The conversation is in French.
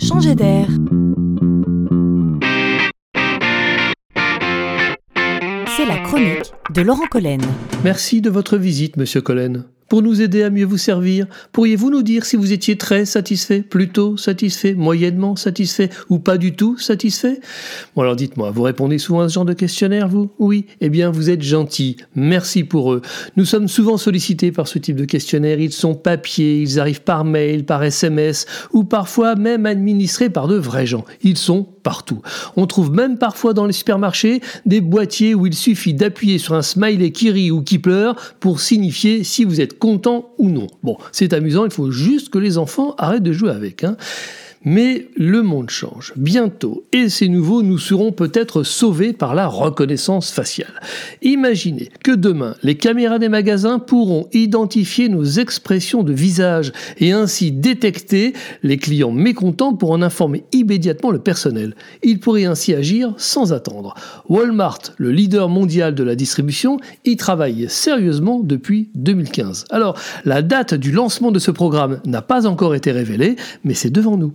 changer d'air. C'est la chronique de Laurent Collen. Merci de votre visite, monsieur Collen. Pour nous aider à mieux vous servir, pourriez-vous nous dire si vous étiez très satisfait, plutôt satisfait, moyennement satisfait ou pas du tout satisfait? Bon alors dites-moi, vous répondez souvent à ce genre de questionnaire, vous? Oui. Eh bien vous êtes gentil, merci pour eux. Nous sommes souvent sollicités par ce type de questionnaire, ils sont papier, ils arrivent par mail, par SMS ou parfois même administrés par de vrais gens. Ils sont partout. On trouve même parfois dans les supermarchés des boîtiers où il suffit d'appuyer sur un smiley qui rit ou qui pleure pour signifier si vous êtes content ou non. Bon, c'est amusant, il faut juste que les enfants arrêtent de jouer avec. Hein. Mais le monde change. Bientôt, et ces nouveaux, nous serons peut-être sauvés par la reconnaissance faciale. Imaginez que demain, les caméras des magasins pourront identifier nos expressions de visage et ainsi détecter les clients mécontents pour en informer immédiatement le personnel. Ils pourraient ainsi agir sans attendre. Walmart, le leader mondial de la distribution, y travaille sérieusement depuis 2015. Alors, la date du lancement de ce programme n'a pas encore été révélée, mais c'est devant nous.